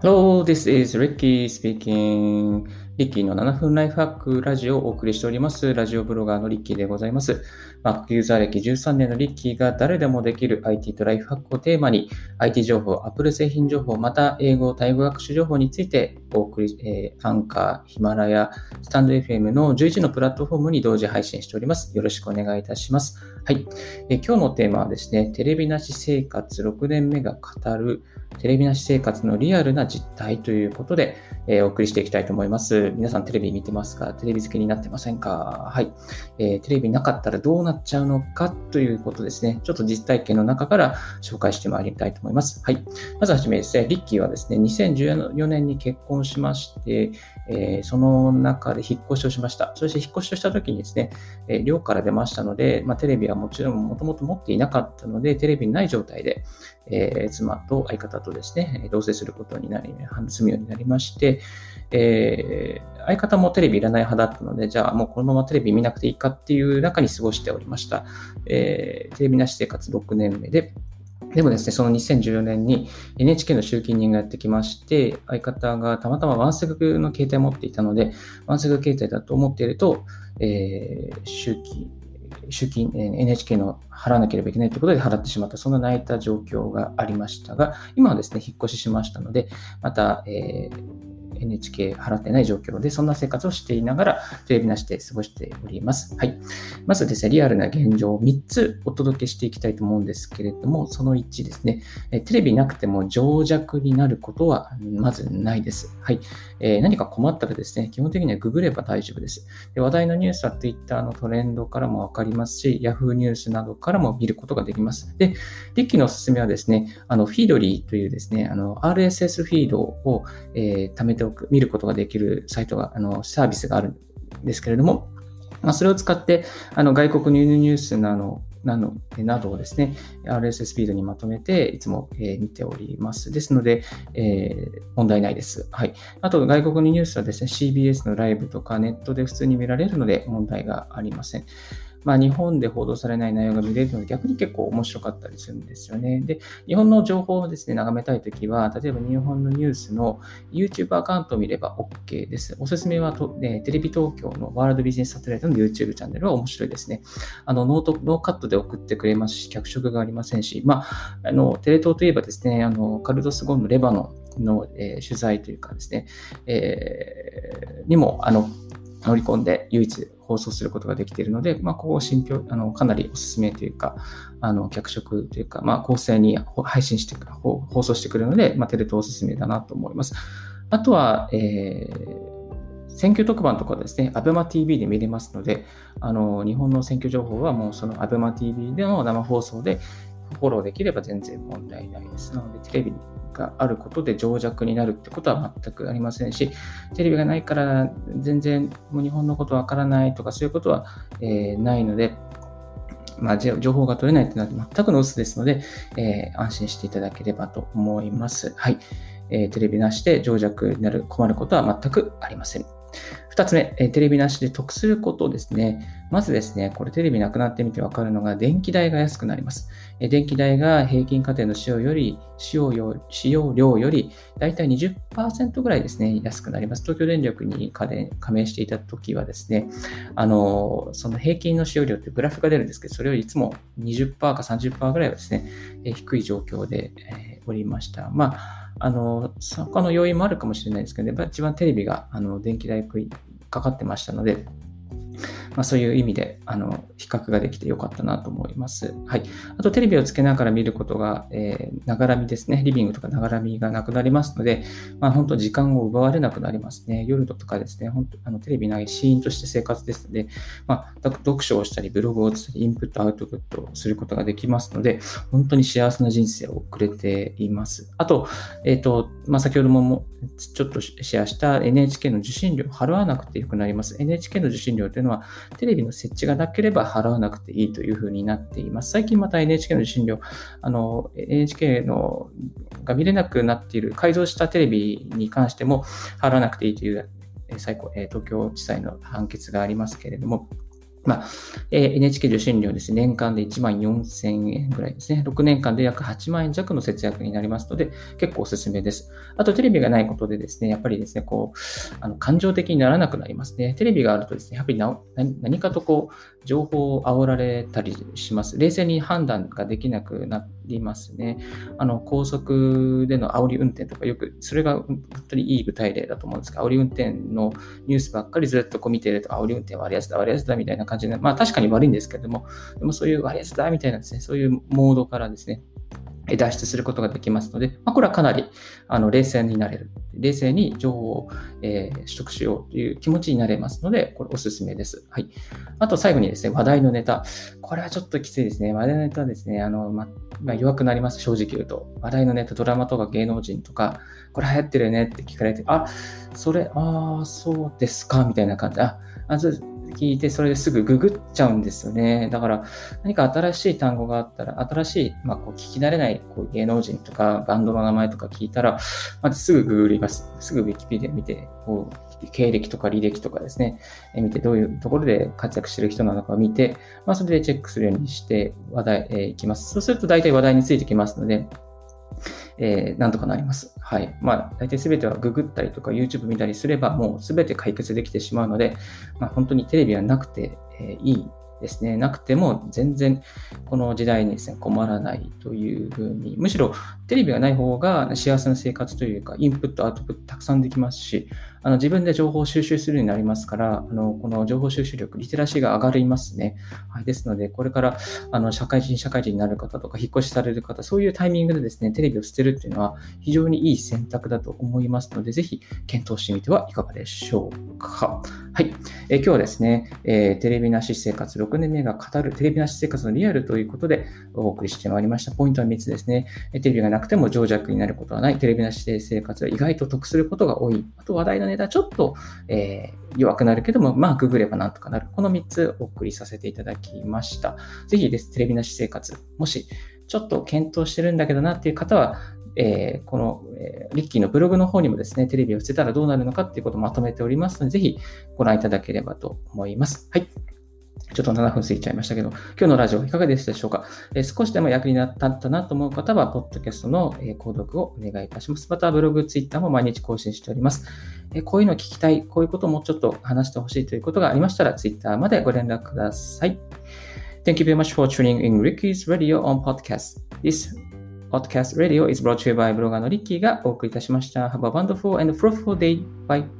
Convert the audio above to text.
Hello, this is Ricky speaking. リッキーの7分ライフハックラジオをお送りしております。ラジオブロガーのリッキーでございます。Mac ユーザー歴13年のリッキーが誰でもできる IT とライフハックをテーマに IT 情報、Apple 製品情報、また英語、タイ語学習情報についてお送り、えー、アンカー、ヒマラヤ、スタンド FM の11のプラットフォームに同時配信しております。よろしくお願いいたします。はい。えー、今日のテーマはですね、テレビなし生活6年目が語るテレビなし生活のリアルな実態ということで、えー、お送りしていきたいと思います。皆さんテレビ見てますか？テレビ好きになってませんか？はい、えー、テレビなかったらどうなっちゃうのかということですね。ちょっと実体験の中から紹介してまいりたいと思います。はい。まずはじめですね、リッキーはですね、2014年に結婚しまして、えー、その中で引っ越しをしました。そして引っ越しをした時にですね、えー、寮から出ましたので、まあ、テレビはもちろんもともと持っていなかったので、テレビない状態で、えー、妻と相方とですね、同棲することになり、住むようになりまして、えー、相方もテレビいらない派だったので、じゃあもうこのままテレビ見なくていいかっていう中に過ごしておりました。えー、テレビなし生活6年目で、でもですね、その2014年に NHK の集金人がやってきまして、相方がたまたまワンセグの携帯を持っていたので、ワンセグ携帯だと思っていると、えー、集金、集金、NHK の払わなければいけないということで払ってしまった、そんな泣いた状況がありましたが、今はですね、引っ越ししましたので、また、えー NHK 払ってない状況で、そんな生活をしていながら、テレビなしで過ごしております。はい。まずですね、リアルな現状を3つお届けしていきたいと思うんですけれども、その1ですね、テレビなくても情弱になることはまずないです。はい。えー、何か困ったらですね、基本的にはググれば大丈夫です。で話題のニュースは Twitter のトレンドからもわかりますし、Yahoo ニュースなどからも見ることができます。で、リッキーのおすすめはですね、あの、フィードリーというですね、あの、RSS フィードを、えー、貯めて見ることができるサイトが、あの、サービスがあるんですけれども、まあ、それを使って、あの、外国のニュースなの、なのなどをですね、RSS フィードにまとめて、いつも、えー、見ております。ですので、えー、問題ないです。はい。あと、外国のニュースはですね、CBS のライブとかネットで普通に見られるので問題がありません。まあ、日本で報道されない内容が見れるので、逆に結構面白かったりするんですよね。で、日本の情報をですね、眺めたいときは、例えば日本のニュースの YouTube アカウントを見れば OK です。おすすめはと、ね、テレビ東京のワールドビジネスサテライトの YouTube チャンネルは面白いですね。あの、ノート、ノーカットで送ってくれますし、脚色がありませんし、まあ、あの、テレ東といえばですね、あの、カルロス・ゴーンのレバノンの、えー、取材というかですね、えー、にも、あの、乗り込んで唯一放送することができているので、まあ、こを、信憑、あの、かなりおすすめというか、あの、脚色というか、まあ、構成に配信してくる、放送してくるので、まあ、テレ東おすすめだなと思います。あとは、えー、選挙特番とかですね、ABEMATV で見れますので、あの、日本の選挙情報はもうその ABEMATV での生放送でフォローできれば全然問題ないです。なので、テレビがあることで情弱になるってことは全くありませんし、テレビがないから全然もう日本のことわからないとかそういうことは、えー、ないので、まあ、情報が取れないというのは全くの嘘ですので、えー、安心していただければと思います。はい。えー、テレビなしで情弱になる、困ることは全くありません。二つ目、テレビなしで得することですね。まずですね、これテレビなくなってみてわかるのが、電気代が安くなります。電気代が平均家庭の使用より、使用使用量より、だいたい20%ぐらいですね、安くなります。東京電力に加盟していた時はですね、あの、その平均の使用量ってグラフが出るんですけど、それよりいつも20%か30%ぐらいはですね、低い状況でおりました。まああの、他の要因もあるかもしれないですけど、やっぱ一番テレビが、あの、電気代かかってましたので、まあ、そういう意味で、あの、比較ができてよかったなと思います。はい。あと、テレビをつけながら見ることが、え、ながら見ですね。リビングとかながら見がなくなりますので、まあ、本当時間を奪われなくなりますね。夜とかですね、本当あのテレビないシーンとして生活ですので、まあ、読書をしたり、ブログをしたり、インプット、アウトプットすることができますので、本当に幸せな人生を送れています。あと、えっ、ー、と、まあ、先ほどもちょっとシェアした NHK の受信料払わなくてよくなります。NHK の受信料というのは、テレビの設置がなければ払わなくていいというふうになっています。最近また NHK の受信料、あの、NHK のが見れなくなっている改造したテレビに関しても払わなくていいという最高、東京地裁の判決がありますけれども、まあ、えー、NHK 受信料ですね、年間で1万4000円ぐらいですね。6年間で約8万円弱の節約になりますので、結構おすすめです。あと、テレビがないことでですね、やっぱりですね、こう、あの感情的にならなくなりますね。テレビがあるとですね、やっぱり何かとこう、情報を煽られたりします。冷静に判断ができなくなってりますね。あの、高速での煽り運転とかよく、それが本当にいい具体例だと思うんですが、煽り運転のニュースばっかりずっとこう見てると、煽り運転割安だ、割安だみたいな感じで、まあ確かに悪いんですけども、でもそういう割安だみたいなですね、そういうモードからですね、脱出することができますので、まあ、これはかなりあの冷静になれる。冷静に情報を、えー、取得しようという気持ちになれますので、これおすすめです。はい。あと最後にですね、話題のネタ。これはちょっときついですね。話題のネタはですね、あの、ま、まあ、弱くなります、正直言うと。話題のネタ、ドラマとか芸能人とか、これ流行ってるよねって聞かれて、あ、それ、ああ、そうですか、みたいな感じ。あ、あ聞いて、それですぐググっちゃうんですよね。だから、何か新しい単語があったら、新しい、まあ、こう聞き慣れないこう芸能人とか、バンドの名前とか聞いたら、まずすぐググります。すぐ Wikipedia 見て、こう経歴とか履歴とかですね、え見て、どういうところで活躍してる人なのかを見て、まあ、それでチェックするようにして話題、えー、いきます。そうすると大体話題についてきますので、えー、なんとかなります。はい。まあ、大体すべてはググったりとか YouTube 見たりすれば、もうすべて解決できてしまうので、まあ、本当にテレビはなくて、えー、いいですね、なくても全然この時代にですね、困らないというふうに、むしろテレビがない方が幸せな生活というか、インプット、アウトプットたくさんできますし、あの自分で情報を収集するようになりますから、あのこの情報収集力、リテラシーが上がりますね。はい、ですので、これからあの社会人、社会人になる方とか、引っ越しされる方、そういうタイミングでですね、テレビを捨てるっていうのは非常にいい選択だと思いますので、ぜひ検討してみてはいかがでしょうか。はい。え今日はですね、えー、テレビなし生活6年目が語るテレビなし生活のリアルということでお送りしてまいりました。ポイントは3つですね。テレビがなくても情弱になることはない。テレビなし生活は意外と得することが多い。あと話題のネタちょっと、えー、弱くなるけども、まあ、ググればなんとかなる。この3つお送りさせていただきました。ぜひです、テレビなし生活、もし、ちょっと検討してるんだけどなっていう方は、えー、この、えー、リッキーのブログの方にもですね、テレビを捨てたらどうなるのかっていうことをまとめておりますので、ぜひご覧いただければと思います。はい。ちょっと7分過ぎちゃいましたけど、今日のラジオいかがでしたでしょうか、えー、少しでも役に立ったなと思う方は、ポッドキャストの、え購読をお願いいたします。また、ブログ、ツイッターも毎日更新しております。えこういうの聞きたい、こういうこともちょっと話してほしいということがありましたら、ツイッターまでご連絡ください。Thank you very much for tuning in Ricky's Radio on Podcast. This podcast radio is brought to you by ブロガーのリッキーがお送りいたしました。Have a wonderful and fruitful day. Bye.